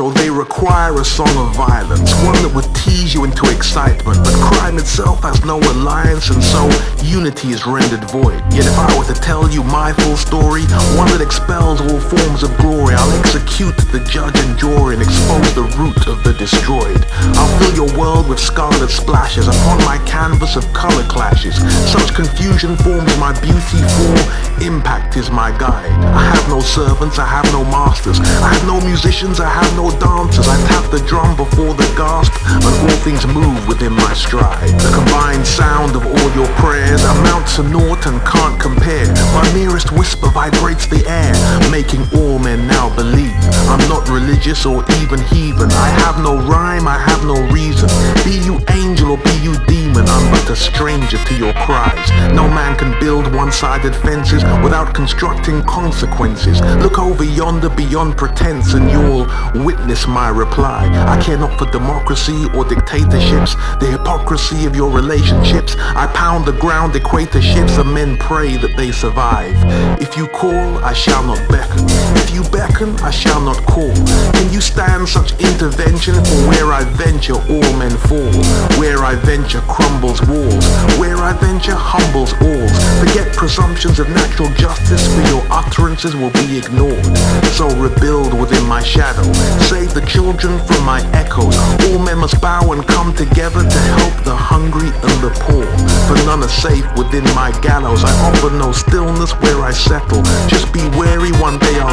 So they require a song of violence, one that would tease you into excitement. But crime itself has no alliance, and so unity is rendered void. Yet if I were to tell you my full story, one that expels all forms of glory, I'll execute the judge and jury and expose the root of the destroyed. I'll fill your world with scarlet splashes upon my canvas of color clashes. Such confusion forms my beauty, for impact is my guide. I have no servants, I have no masters. I have no musicians, I have no dancers. I tap the drum before the gasp, and all things move within my stride. The combined sound of all your prayers amounts to naught and can't compare. My merest whisper vibrates the air, making all men now believe. I'm not religious or even heathen. I have no rhyme, I have no reason. Be you angel or stranger to your cries. No man can build one-sided fences without constructing consequences. Look over yonder beyond pretense and you'll witness my reply. I care not for democracy or dictatorships, the hypocrisy of your relationships. I pound the ground equatorships and men pray that they survive. If you call, I shall not beckon. If you beckon, I shall not call. Can you stand such intervention? For where I venture, all men fall. Where I venture crumbles walls. Where I venture humbles all. Forget presumptions of natural justice, for your utterances will be ignored. So rebuild within my shadow. Save the children from my echoes. All men must bow and come together to help the hungry and the poor. For none are safe within my gallows. I offer no stillness where I settle. Just be wary, one day I'll